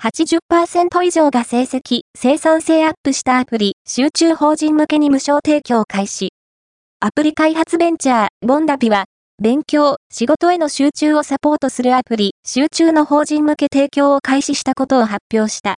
80%以上が成績、生産性アップしたアプリ、集中法人向けに無償提供開始。アプリ開発ベンチャー、ボンダビは、勉強、仕事への集中をサポートするアプリ、集中の法人向け提供を開始したことを発表した。